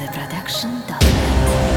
the production of